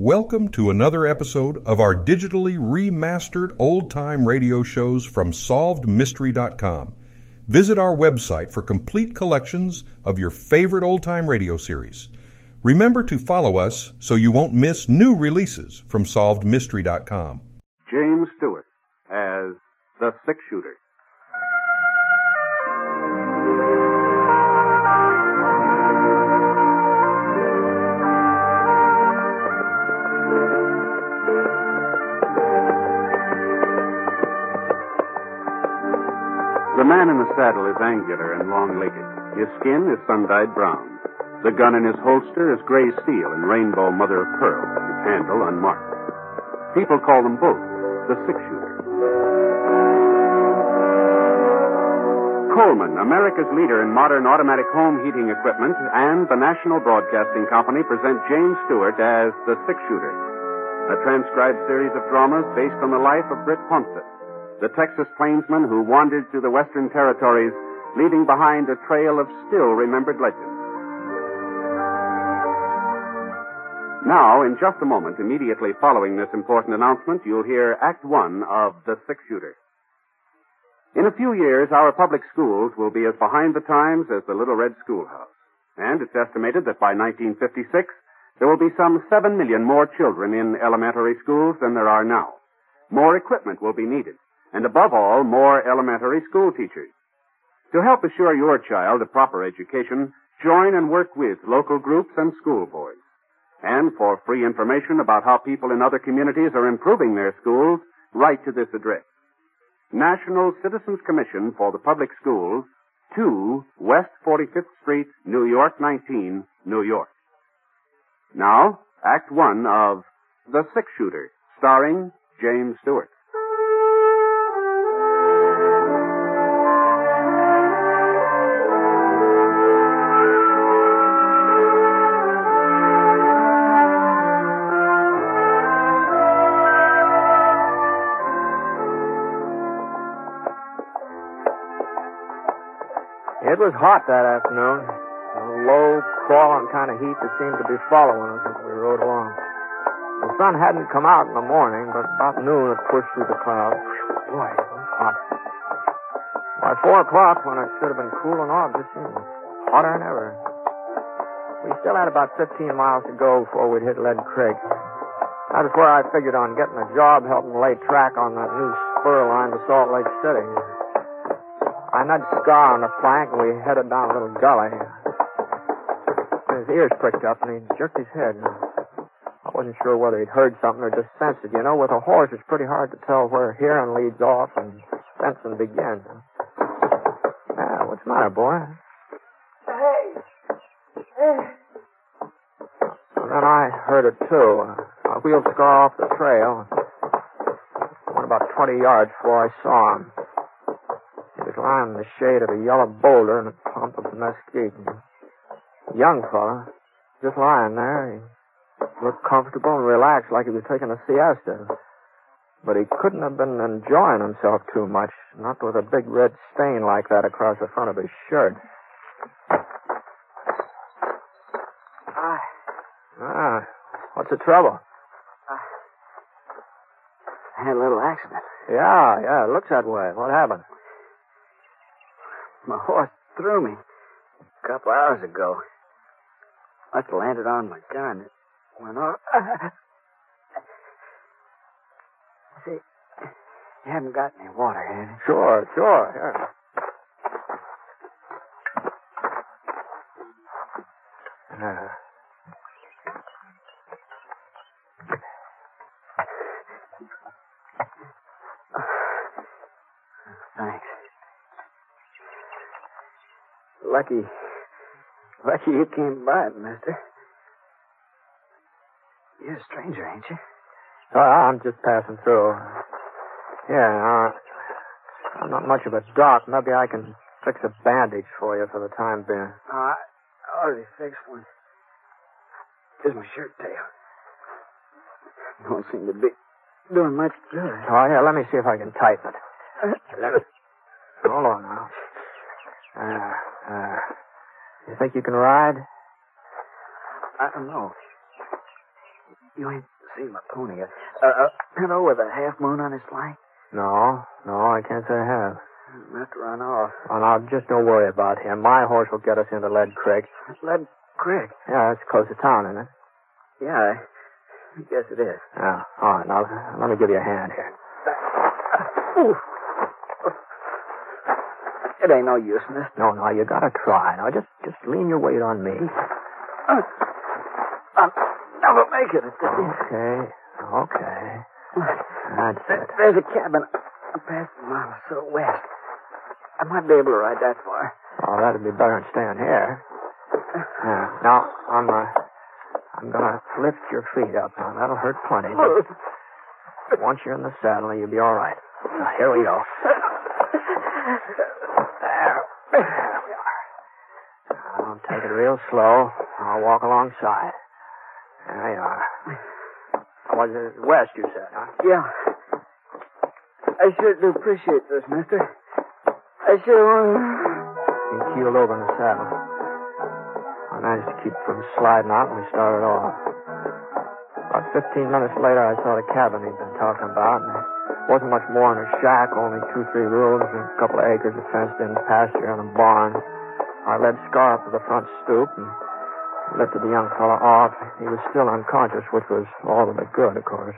Welcome to another episode of our digitally remastered old time radio shows from SolvedMystery.com. Visit our website for complete collections of your favorite old time radio series. Remember to follow us so you won't miss new releases from SolvedMystery.com. James Stewart as the six shooter. Man in the saddle is angular and long legged. His skin is sun dyed brown. The gun in his holster is gray steel and rainbow mother of pearl, its handle unmarked. People call them both the six shooter. Coleman, America's leader in modern automatic home heating equipment, and the National Broadcasting Company present James Stewart as the six shooter, a transcribed series of dramas based on the life of Britt Ponset the Texas plainsman who wandered through the western territories, leaving behind a trail of still remembered legends. Now, in just a moment, immediately following this important announcement, you'll hear Act One of The Six Shooter. In a few years, our public schools will be as behind the times as the Little Red Schoolhouse. And it's estimated that by 1956, there will be some 7 million more children in elementary schools than there are now. More equipment will be needed and above all, more elementary school teachers. To help assure your child a proper education, join and work with local groups and school boards. And for free information about how people in other communities are improving their schools, write to this address. National Citizens Commission for the Public Schools, 2 West 45th Street, New York 19, New York. Now, Act 1 of The Six Shooter, starring James Stewart. It was hot that afternoon. A low, crawling kind of heat that seemed to be following us as we rode along. The sun hadn't come out in the morning, but about noon it pushed through the clouds. Boy, it was hot. By four o'clock, when it should have been cooling off, it seemed hotter than ever. We still had about 15 miles to go before we'd hit Lead Creek. That was where I figured on getting a job helping lay track on that new spur line to Salt Lake City. I nudged Scar on the flank and we headed down a little gully. His ears pricked up and he jerked his head. I wasn't sure whether he'd heard something or just sensed it. You know, with a horse, it's pretty hard to tell where hearing leads off and sensing begins. Ah, what's the matter, boy? Hey. Hey. And then I heard it too. I wheeled Scar off the trail. Went about 20 yards before I saw him. Lying in the shade of a yellow boulder in a clump of mesquite. Young fella, just lying there. He looked comfortable and relaxed like he was taking a siesta. But he couldn't have been enjoying himself too much, not with a big red stain like that across the front of his shirt. I, Ah, what's the trouble? I had a little accident. Yeah, yeah, it looks that way. What happened? My horse threw me a couple hours ago. Must have landed on my gun. It went off. See, you haven't got any water, have you? Sure, sure, yeah. Uh, Lucky. Lucky you came by, mister. You're a stranger, ain't you? oh, I'm just passing through. Yeah, uh, I'm not much of a doc. Maybe I can fix a bandage for you for the time being. Oh, I already fixed one. Just my shirt tail. Don't seem to be doing much good. Oh, yeah, let me see if I can tighten it. Let it. Hold on now. Uh, uh, you think you can ride? I don't know. You ain't seen my pony yet. Uh, uh, hello with a half moon on his flank? No, no, I can't say I have. Must run off. Oh, now, just don't worry about him. My horse will get us into Lead Creek. Lead Creek? Yeah, it's close to town, isn't it? Yeah, I guess it is. Yeah. All right, now, let me give you a hand here. Ooh. It ain't no use, mister. No, no, you gotta try. Now, just, just lean your weight on me. Uh, I'll never make it. Okay, okay. That's it. There's a cabin a past a mile or so west. I might be able to ride that far. Oh, that'd be better than staying here. Yeah. Now, I'm, uh, I'm gonna lift your feet up. Now, that'll hurt plenty. But once you're in the saddle, you'll be all right. Now, here we go. There. There we are. Now, take it real slow. I'll walk alongside. There you are. I was it west, you said, huh? Yeah. I sure do appreciate this, mister. I sure want He keeled over in the saddle. I managed to keep from sliding out and we started off. About 15 minutes later, I saw the cabin he'd been talking about. And it wasn't much more than a shack, only two, three rooms, and a couple of acres of fenced-in pasture and a barn. I led Scar up to the front stoop and lifted the young fellow off. He was still unconscious, which was all of it good, of course.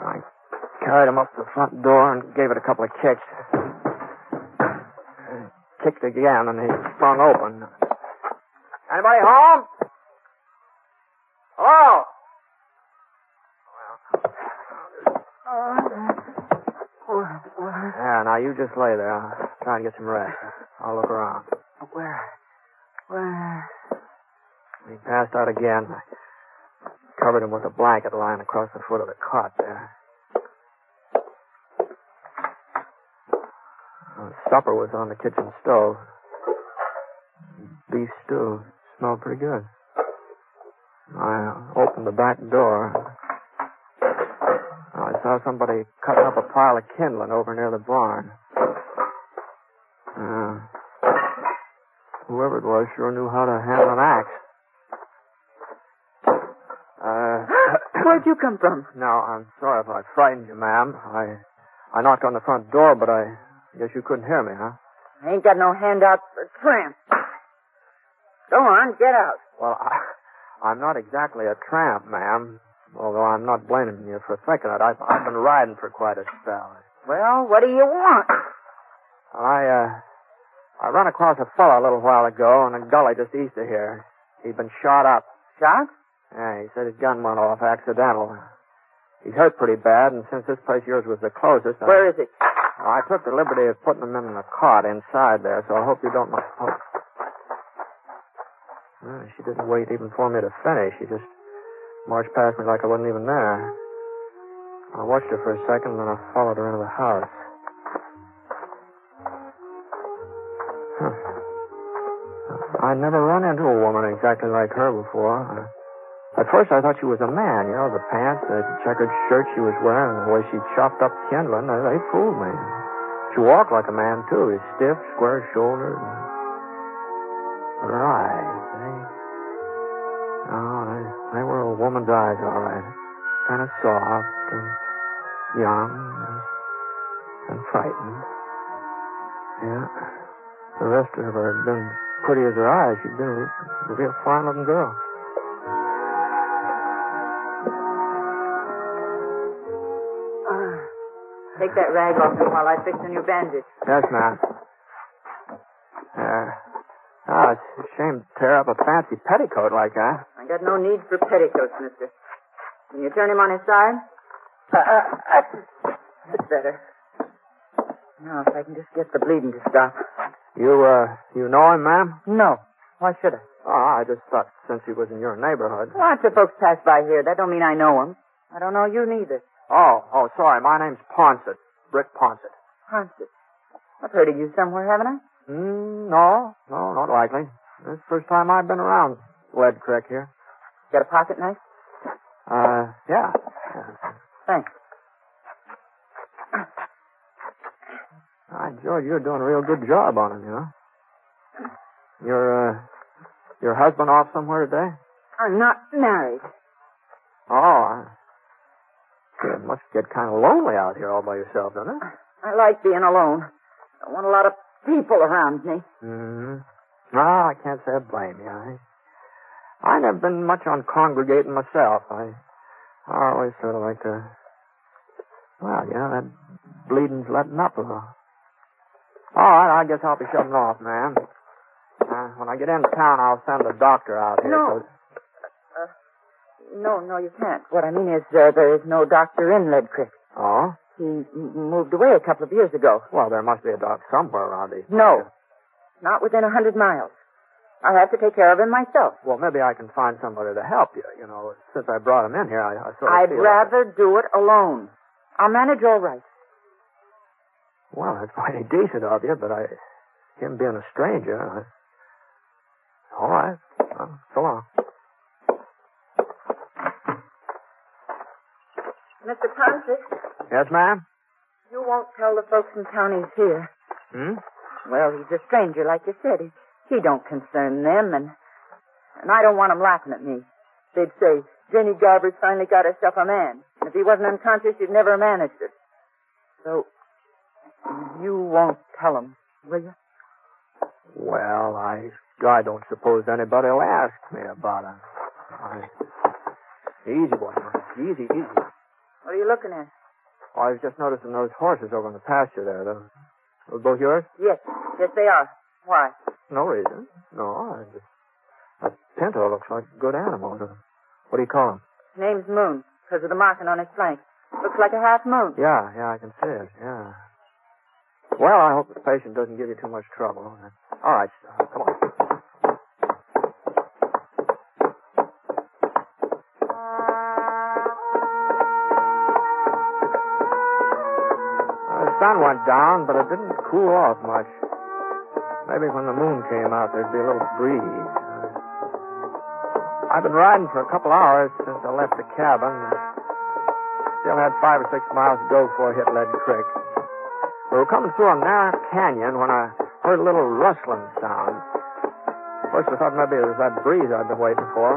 I carried him up to the front door and gave it a couple of kicks kicked again, and he sprung open. Anybody home? Hello? Yeah, now you just lay there. I'll try and get some rest. I'll look around. Where? Where? He passed out again. I covered him with a blanket lying across the foot of the cot there. Supper was on the kitchen stove. Beef stew. Smelled pretty good. I opened the back door. I saw somebody cutting up a pile of kindling over near the barn. Whoever it was sure knew how to handle an axe. Uh, Where'd you come from? now, I'm sorry if I frightened you, ma'am. I I knocked on the front door, but I guess you couldn't hear me, huh? I ain't got no handout for a tramp. Go on, get out. Well, I, I'm not exactly a tramp, ma'am. Although I'm not blaming you for thinking it. I've, I've been riding for quite a spell. Well, what do you want? I, uh, I run across a fellow a little while ago in a gully just east of here. He'd been shot up. Shot? Yeah, he said his gun went off accidental. He's hurt pretty bad, and since this place yours was the closest, I, Where is it? I took the liberty of putting him in the cot inside there, so I hope you don't mind. Oh. Well, she didn't wait even for me to finish. She just marched past me like I wasn't even there. I watched her for a second, and then I followed her into the house. I never run into a woman exactly like her before. At first, I thought she was a man. You know, the pants, the checkered shirt she was wearing, the way she chopped up kindling, they, they fooled me. She walked like a man, too. Stiff, square shouldered. Her eyes, they... Oh, they, they were a woman's eyes, all right. Kind of soft and young and, and frightened. Yeah. The rest of her had been pretty as her eyes. She'd been a, a real fine-looking girl. Take that rag off me while I fix a new bandage. Yes, ma'am. Uh, oh, it's a shame to tear up a fancy petticoat like that. I got no need for petticoats, mister. Can you turn him on his side? Uh, uh, that's, that's better. Now, if I can just get the bleeding to stop. You, uh, you know him, ma'am? No. Why should I? Oh, I just thought since he was in your neighborhood. Lots of folks pass by here. That don't mean I know him. I don't know you neither. Oh, oh, sorry. My name's Ponset. Britt Ponset. Haunted. I've heard of you somewhere, haven't I? Mm, no, no, not likely. This is the first time I've been around Lead Creek here. Got a pocket knife? Uh, yeah. Thanks. George, you're doing a real good job on him, you know. Your, uh, your husband off somewhere today? I'm not married. Oh, I... It must get kind of lonely out here all by yourself, doesn't it? I like being alone. I want a lot of people around me. Mm-hmm. No, I can't say I blame you. I, I never been much on congregating myself. I, I always sort of like to. Well, you know, that bleeding's letting up a little. All right, I guess I'll be shutting off, ma'am. Uh, when I get into town, I'll send a doctor out here. No. so- No, no, you can't. What I mean is, uh, there is no doctor in Lead Creek. Oh? He m- moved away a couple of years ago. Well, there must be a doctor somewhere around these. No. places. Not within a hundred miles. I'll have to take care of him myself. Well, maybe I can find somebody to help you. You know, since I brought him in here, I, I sort of I'd rather do it alone. I'll manage all right. Well, that's mighty decent of you, but I, him being a stranger, I... all right. Well, so long. Mr. Ponce, Yes, ma'am. you won't tell the folks in town he's here. Hmm. Well, he's a stranger, like you said. He, he don't concern them, and and I don't want want 'em laughing at me. They'd say, Jenny Garber's finally got herself a man. And if he wasn't unconscious, she'd never have managed it. So, you won't tell 'em, will you? Well, I, I don't suppose anybody will ask me about it. I, easy, boy. Easy, easy. What are you looking at? Oh, I was just noticing those horses over in the pasture there. Those, those both yours? Yes, yes, they are. Why? No reason. No, I just... That pinto looks like a good animal. What do you call him? His name's Moon, because of the marking on his flank. Looks like a half moon. Yeah, yeah, I can see it. Yeah. Well, I hope the patient doesn't give you too much trouble. All right, come on. The sun went down, but it didn't cool off much. Maybe when the moon came out, there'd be a little breeze. I've been riding for a couple hours since I left the cabin. Still had five or six miles to go before I hit Lead Creek. We were coming through a narrow canyon when I heard a little rustling sound. First I thought maybe it was that breeze I'd been waiting for.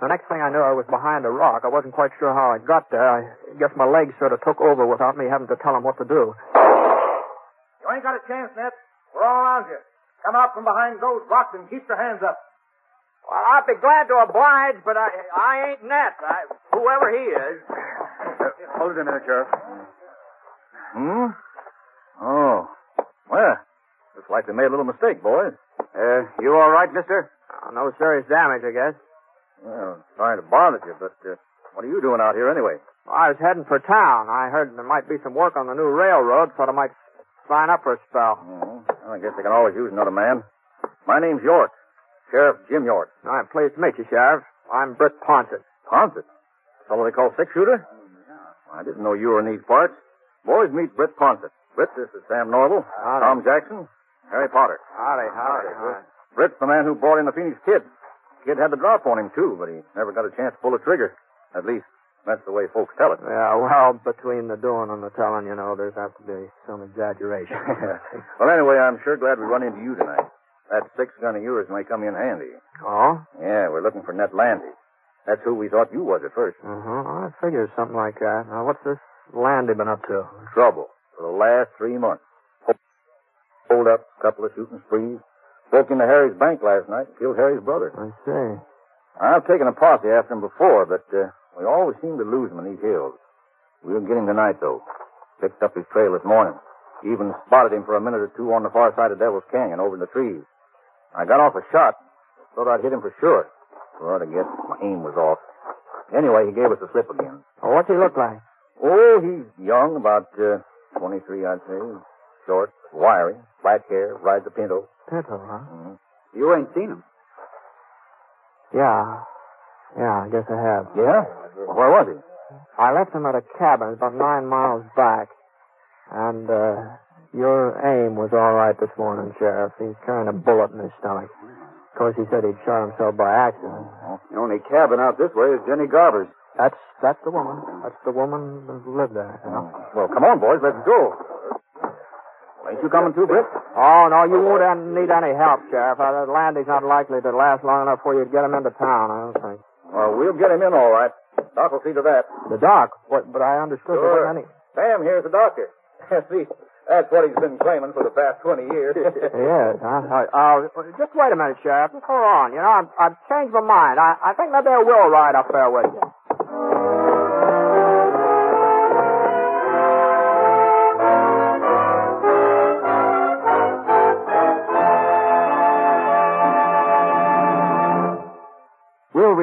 The next thing I knew, I was behind a rock. I wasn't quite sure how I got there. I guess my legs sort of took over without me having to tell them what to do. You ain't got a chance, Ned. We're all around you. Come out from behind those rocks and keep your hands up. Well, I'd be glad to oblige, but I I ain't Ned. I, whoever he is. Hold it a minute, Sheriff. Hmm? Oh. Well, looks like they made a little mistake, boys. Uh, you all right, mister? No serious damage, I guess. Well, sorry to bother you, but uh, what are you doing out here anyway? Well, I was heading for town. I heard there might be some work on the new railroad. Thought I might sign up for a spell. Oh, well, I guess they can always use another man. My name's York. Sheriff Jim York. I'm pleased to meet you, Sheriff. I'm Britt Ponset. Ponset? Fellow they call six shooter? I didn't know you were in these parts. Boys, meet Britt Ponset. Britt, this is Sam Norval, Howdy. Tom Jackson, Harry Potter. Howdy, howdy. Britt. Britt's the man who brought in the Phoenix Kid. Kid had the drop on him, too, but he never got a chance to pull a trigger. At least, that's the way folks tell it. Yeah, well, between the doing and the telling, you know, there's apt to be some exaggeration. well, anyway, I'm sure glad we run into you tonight. That six gun of yours may come in handy. oh? Yeah, we're looking for Ned Landy. That's who we thought you was at first. Uh-huh. I figured something like that. Now, what's this Landy been up to? Trouble for the last three months. Hold up, a couple of shooting sprees. Broke into Harry's bank last night and killed Harry's brother. I see. I've taken a posse after him before, but uh, we always seem to lose him in these hills. We'll get him tonight, though. Picked up his trail this morning. Even spotted him for a minute or two on the far side of Devil's Canyon over in the trees. I got off a shot. Thought I'd hit him for sure. Well, I guess my aim was off. Anyway, he gave us a slip again. Well, what's he look like? Oh, he's young, about uh, 23, I'd say. Short, wiry, black hair, rides a pinto. Pinto, huh? Mhm. You ain't seen him. Yeah. Yeah, I guess I have. Yeah? Well, where was he? I left him at a cabin about nine miles back. And, uh, your aim was all right this morning, Sheriff. He's carrying a bullet in his stomach. Of course, he said he'd shot himself by accident. The only cabin out this way is Jenny Garber's. That's, that's the woman. That's the woman that lived there. you know. Well, come on, boys, let's go. Ain't you coming too, Britt? Oh, no, you won't need any help, Sheriff. Uh, Landy's not likely to last long enough for you to get him into town, I don't think. Well, we'll get him in all right. Doc will see to that. The doc. What? But I understood there Sure. wasn't any. Sam, here's the doctor. see, that's what he's been claiming for the past 20 years. Yes, huh? Uh, uh, just wait a minute, Sheriff. Just hold on. You know, I've, I've changed my mind. I, I think maybe I will ride up there with you.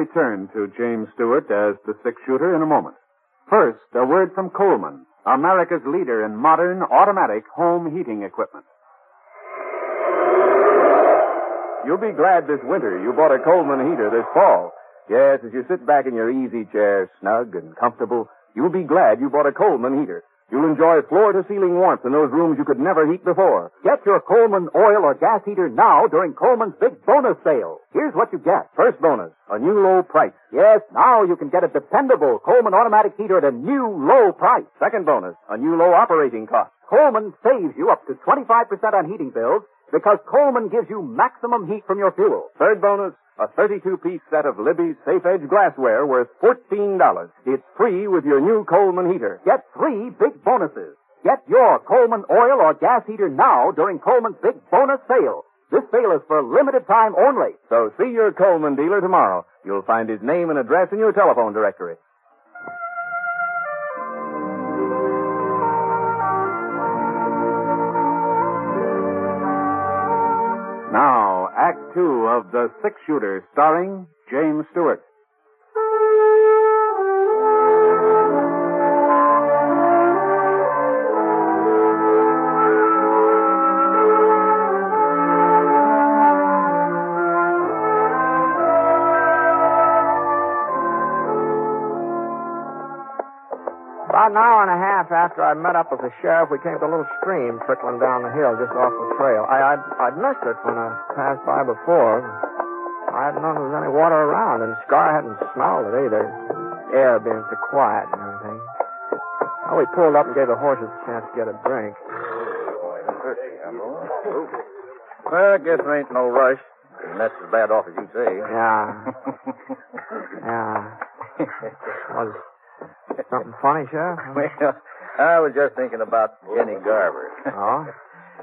Return to James Stewart as the six shooter in a moment. First, a word from Coleman, America's leader in modern automatic home heating equipment. You'll be glad this winter you bought a Coleman heater this fall. Yes, as you sit back in your easy chair, snug and comfortable, you'll be glad you bought a Coleman heater. You'll enjoy floor to ceiling warmth in those rooms you could never heat before. Get your Coleman oil or gas heater now during Coleman's big bonus sale. Here's what you get. First bonus, a new low price. Yes, now you can get a dependable Coleman automatic heater at a new low price. Second bonus, a new low operating cost. Coleman saves you up to 25% on heating bills because Coleman gives you maximum heat from your fuel. Third bonus, a 32-piece set of Libby's Safe Edge glassware worth $14. It's free with your new Coleman heater. Get three big bonuses. Get your Coleman oil or gas heater now during Coleman's big bonus sale. This sale is for limited time only. So see your Coleman dealer tomorrow. You'll find his name and address in your telephone directory. Two of The Six Shooter, starring James Stewart. About an hour and a half after I met up with the sheriff, we came to a little stream trickling down the hill just off the trail. I, I'd, I'd missed it when I passed by before. I hadn't known there was any water around, and Scar hadn't smelled it either. Air being so quiet and everything. Well, we pulled up and gave the horses a chance to get a drink. Well, I guess there ain't no rush. And that's as bad off as you say. Yeah. yeah. Was something funny, Sheriff? well, I was just thinking about Jenny Garber. Oh?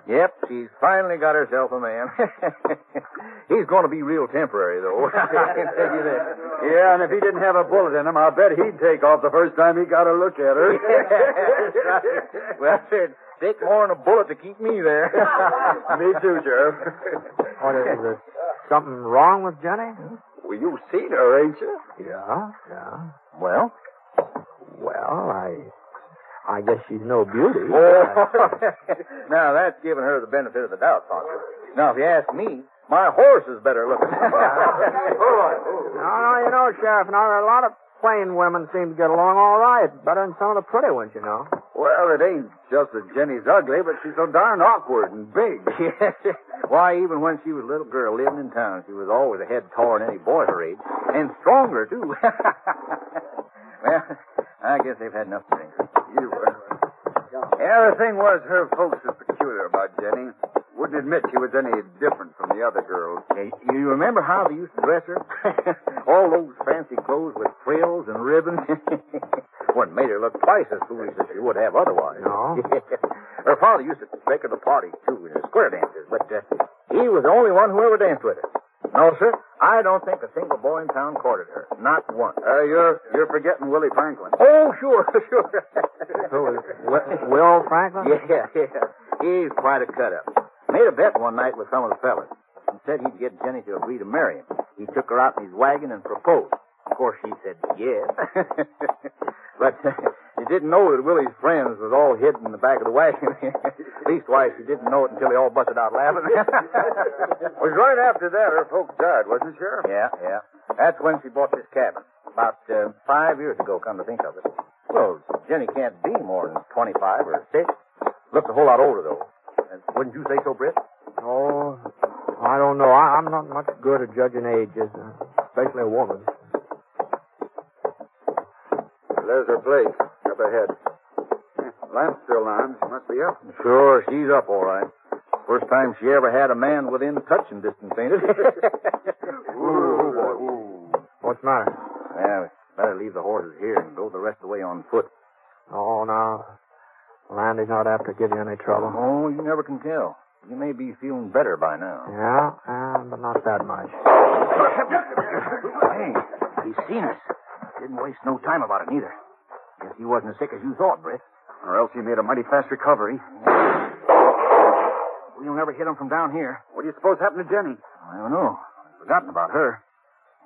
Yep, she's finally got herself a man. He's going to be real temporary, though. I can tell you that. Yeah, and if he didn't have a bullet in him, I'll bet he'd take off the first time he got a look at her. well, it'd take more than a bullet to keep me there. Me too, Sheriff. What is, is there something wrong with Jenny? Well, you've seen her, ain't you? Yeah, yeah. well, Well, I, I guess she's no beauty. Oh. Uh, now that's giving her the benefit of the doubt, Poncho. Now, if you ask me, my horse is better looking. No, no, you know, Sheriff, now there are a lot of plain women seem to get along all right, better than some of the pretty ones, you know. Well, it ain't just that Jenny's ugly, but she's so darn awkward and big. Why, even when she was a little girl living in town, she was always a head taller than any boy her age, and stronger too. well, I guess they've had enough drink. You, uh, yeah, the thing was, her folks was peculiar about Jenny. Wouldn't admit she was any different from the other girls. Hey, you remember how they used to dress her? All those fancy clothes with frills and ribbons. what made her look twice as foolish as she would have otherwise. No? her father used to take her to parties, too, in the square dances, but uh, he was the only one who ever danced with her. No, sir, I don't think a single boy in town courted her. Not one. Uh, you're you're forgetting Willie Franklin. Oh, sure, sure. Who is Wi- Will Franklin? Yeah, yeah. He's quite a cut up. Made a bet one night with some of the fellas. He said he'd get Jenny to agree to marry him. He took her out in his wagon and proposed. Of course, she said yes. but uh, he didn't know that Willie's friends was all hidden in the back of the wagon. Leastwise, he didn't know it until they all busted out laughing. was right after that her folks died, wasn't it, Sheriff? yeah, yeah. That's when she bought this cabin. About uh, five years ago, come to think of it. Well, Jenny can't be more than 25 or 6. Looks a whole lot older, though. And wouldn't you say so, Britt? Oh, I don't know. I, I'm not much good at judging ages, uh, especially a woman. There's her place, up ahead. Lamp's still on. She must be up. Sure, she's up all right. First time she ever had a man within touching distance, ain't it? Ooh, boy. Ooh. What's the matter? yeah, Better leave the horses here and go the rest of the way on foot. Oh, no. Landy's not after give you any trouble. Oh, you never can tell. You may be feeling better by now. Yeah, yeah, but not that much. Hey, he's seen us. Didn't waste no time about it neither. Guess he wasn't as sick as you thought, Britt. Or else he made a mighty fast recovery. We'll never hit him from down here. What do you suppose happened to Jenny? I don't know. I've forgotten about her.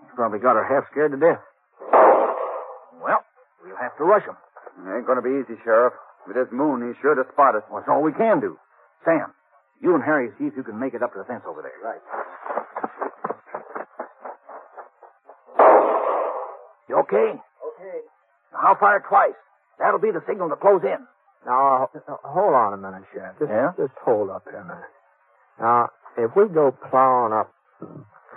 He's probably got her half scared to death. Well, we'll have to rush him. It ain't going to be easy, Sheriff. With this moon, he's sure to spot us. Well, that's all we can do. Sam, you and Harry see if you can make it up to the fence over there. Right. You okay? I'll fire twice. That'll be the signal to close in. Now, hold on a minute, Sheriff. Just, Yeah? just hold up here a minute. Now, if we go plowing up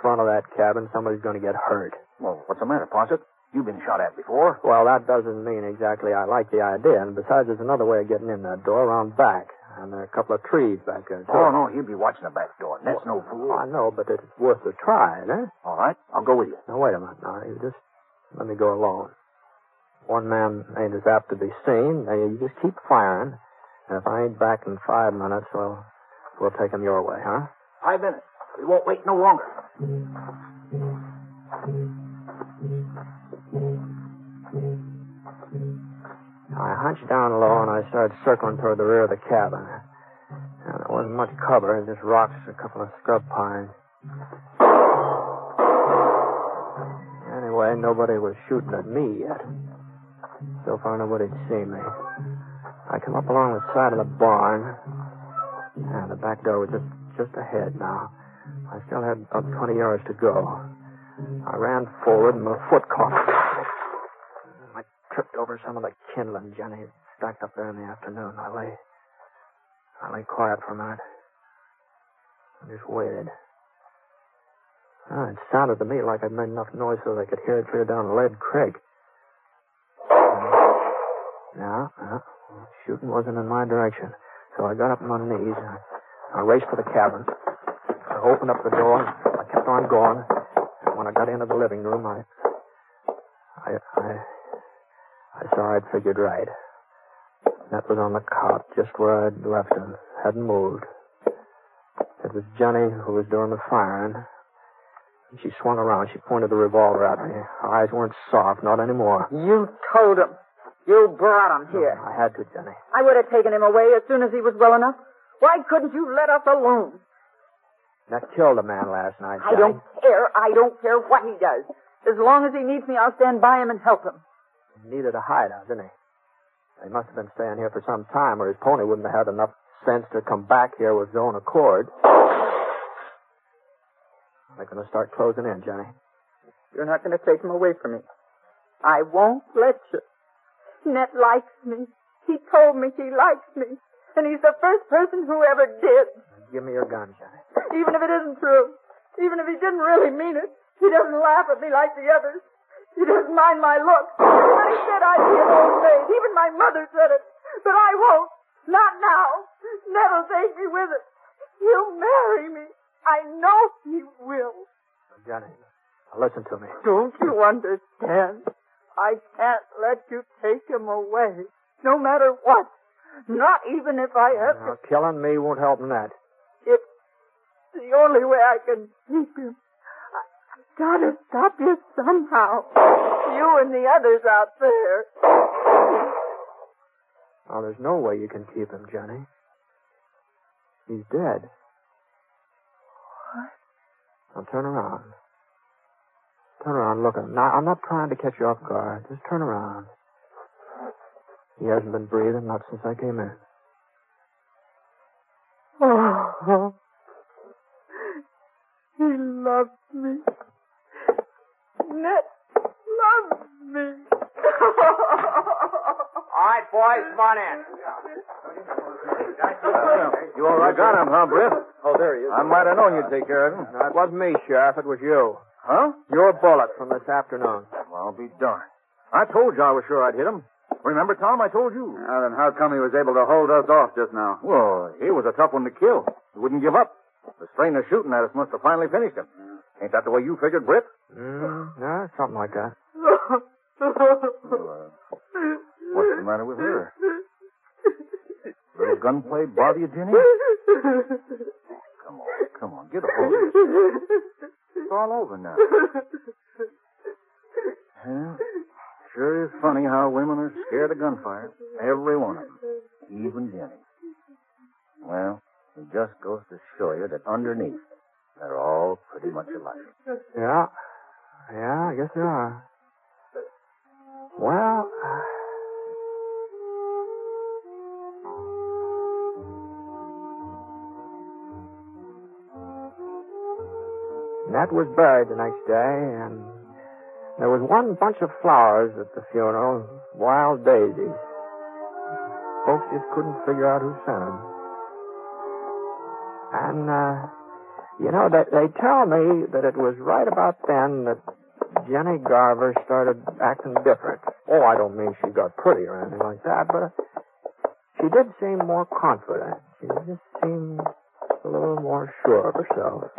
front of that cabin, somebody's going to get hurt. Well, what's the matter, Ponset? You've been shot at before. Well, that doesn't mean exactly I like the idea. And besides, there's another way of getting in that door around back. And there are a couple of trees back there, too. Oh, no, he'll be watching the back door. That's no fool. I know, but it's worth a try, eh? All right, I'll go with you. Now, wait a minute. Now, you just let me go alone. One man ain't as apt to be seen. Now, you just keep firing. And if I ain't back in five minutes, well, we'll take him your way, huh? Five minutes. We won't wait no longer. I hunched down low and I started circling toward the rear of the cabin. And there wasn't much cover, just rocks, a couple of scrub pines. Anyway, nobody was shooting at me yet. So far, nobody'd seen me. I come up along the side of the barn, and the back door was just, just ahead now. I still had about 20 yards to go. I ran forward, and my foot caught. I tripped over some of the kindling Jenny had stacked up there in the afternoon. I lay, I lay quiet for a minute. I just waited. Ah, it sounded to me like I'd made enough noise so they could hear it clear down the Lead Creek. No, shooting wasn't in my direction. So I got up on my knees and I, I raced for the cabin. I opened up the door. I kept on going. And when I got into the living room, I, I, I, I saw I'd figured right. That was on the cot, just where I'd left him. Hadn't moved. It was Jenny who was doing the firing. She swung around. She pointed the revolver at me. Her eyes weren't soft, not anymore. You told him. You brought him here. Oh, I had to, Jenny. I would have taken him away as soon as he was well enough. Why couldn't you let us alone? That killed a man last night. I don't care. I don't care what he does. As long as he needs me, I'll stand by him and help him. He needed a hideout, didn't he? He must have been staying here for some time, or his pony wouldn't have had enough sense to come back here with his own accord. They're going to start closing in, Jenny. You're not going to take him away from me. I won't let you. Ned likes me. He told me he likes me. And he's the first person who ever did. Give me your gun, Jenny. Even if it isn't true. Even if he didn't really mean it. He doesn't laugh at me like the others. He doesn't mind my looks. But he said I'd be an old maid. Even my mother said it. But I won't. Not now. Ned'll take me with it. He'll marry me. I know he will. Now listen to me. Don't you understand? I can't let you take him away. No matter what. Not even if I have to. Killing me won't help in that. It's the only way I can keep him. I I've gotta stop you somehow. You and the others out there. Now, there's no way you can keep him, Johnny. He's dead. What? Now, turn around. Turn around, look at him. Now, I'm not trying to catch you off guard. Just turn around. He hasn't been breathing, not since I came in. Oh. He loves me. Ned loves me. All right, boys, come on in. You all right? got him, huh, Britt? Oh, there he is. I might have known you'd take care of him. No, it wasn't me, Sheriff. It was you. Huh? Your bullet from this afternoon. Well, I'll be darned. I told you I was sure I'd hit him. Remember, Tom, I told you. Now, then how come he was able to hold us off just now? Well, he was a tough one to kill. He wouldn't give up. The strain of shooting at us must have finally finished him. Ain't that the way you figured, Britt? Mm, no, something like that. What's the matter with her? Little gunplay bother you, Jenny? Come on, come on, get a hold of it. It's all over now. Sure is funny how women are scared of gunfire. Every one of them. Even Jenny. Well, it just goes to show you that underneath, they're all pretty much alike. Yeah. Yeah, I guess they are. Well, Ned was buried the next day, and there was one bunch of flowers at the funeral, wild daisies. Folks just couldn't figure out who sent them. And, uh, you know, they, they tell me that it was right about then that Jenny Garber started acting different. Oh, I don't mean she got pretty or anything like that, but she did seem more confident. She just seemed a little more sure of herself.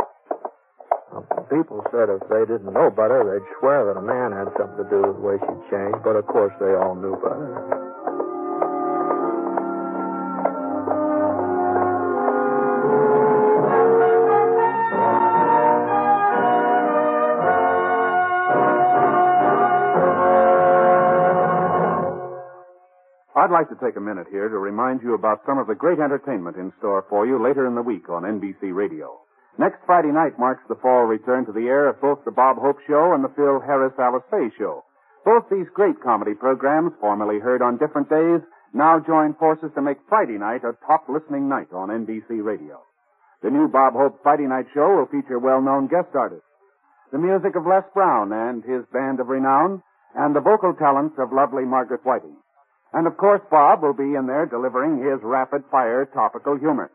People said if they didn't know better, they'd swear that a man had something to do with the way she changed, but of course they all knew better. I'd like to take a minute here to remind you about some of the great entertainment in store for you later in the week on NBC Radio. Next Friday night marks the fall return to the air of both the Bob Hope Show and the Phil Harris Alice Faye Show. Both these great comedy programs, formerly heard on different days, now join forces to make Friday night a top listening night on NBC Radio. The new Bob Hope Friday night show will feature well-known guest artists. The music of Les Brown and his band of renown, and the vocal talents of lovely Margaret Whiting. And of course, Bob will be in there delivering his rapid fire topical humor.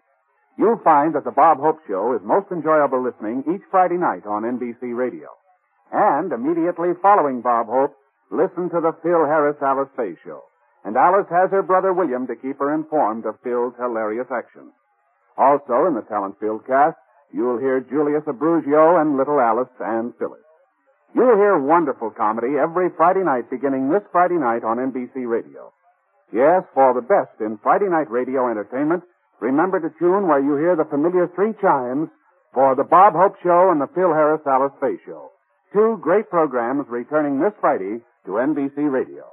You'll find that the Bob Hope Show is most enjoyable listening each Friday night on NBC Radio. And immediately following Bob Hope, listen to the Phil Harris Alice Faye Show. And Alice has her brother William to keep her informed of Phil's hilarious actions. Also in the talent Field cast, you'll hear Julius Abruzio and little Alice and Phyllis. You'll hear wonderful comedy every Friday night beginning this Friday night on NBC Radio. Yes, for the best in Friday night radio entertainment, remember to tune where you hear the familiar three chimes for the Bob Hope Show and the Phil Harris Alice Faye Show. Two great programs returning this Friday to NBC Radio.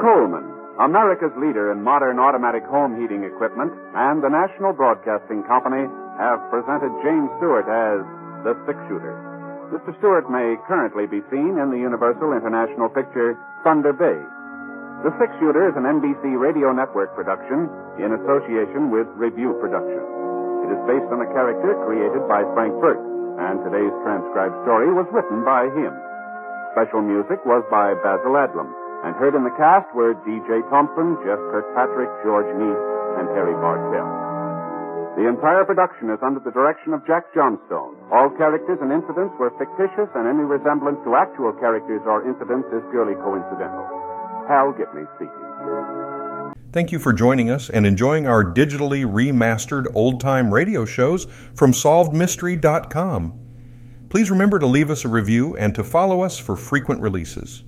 Coleman, America's leader in modern automatic home heating equipment, and the National Broadcasting Company have presented James Stewart as the Six Shooter. Mr. Stewart may currently be seen in the Universal International picture Thunder Bay. The Six Shooter is an NBC Radio Network production in association with Revue Productions. It is based on a character created by Frank Burt, and today's transcribed story was written by him. Special music was by Basil Adlam, and heard in the cast were D.J. Thompson, Jess Kirkpatrick, George Neise, and Harry Bartell. The entire production is under the direction of Jack Johnstone. All characters and incidents were fictitious, and any resemblance to actual characters or incidents is purely coincidental. Hal Gibney speaking. Thank you for joining us and enjoying our digitally remastered old time radio shows from SolvedMystery.com. Please remember to leave us a review and to follow us for frequent releases.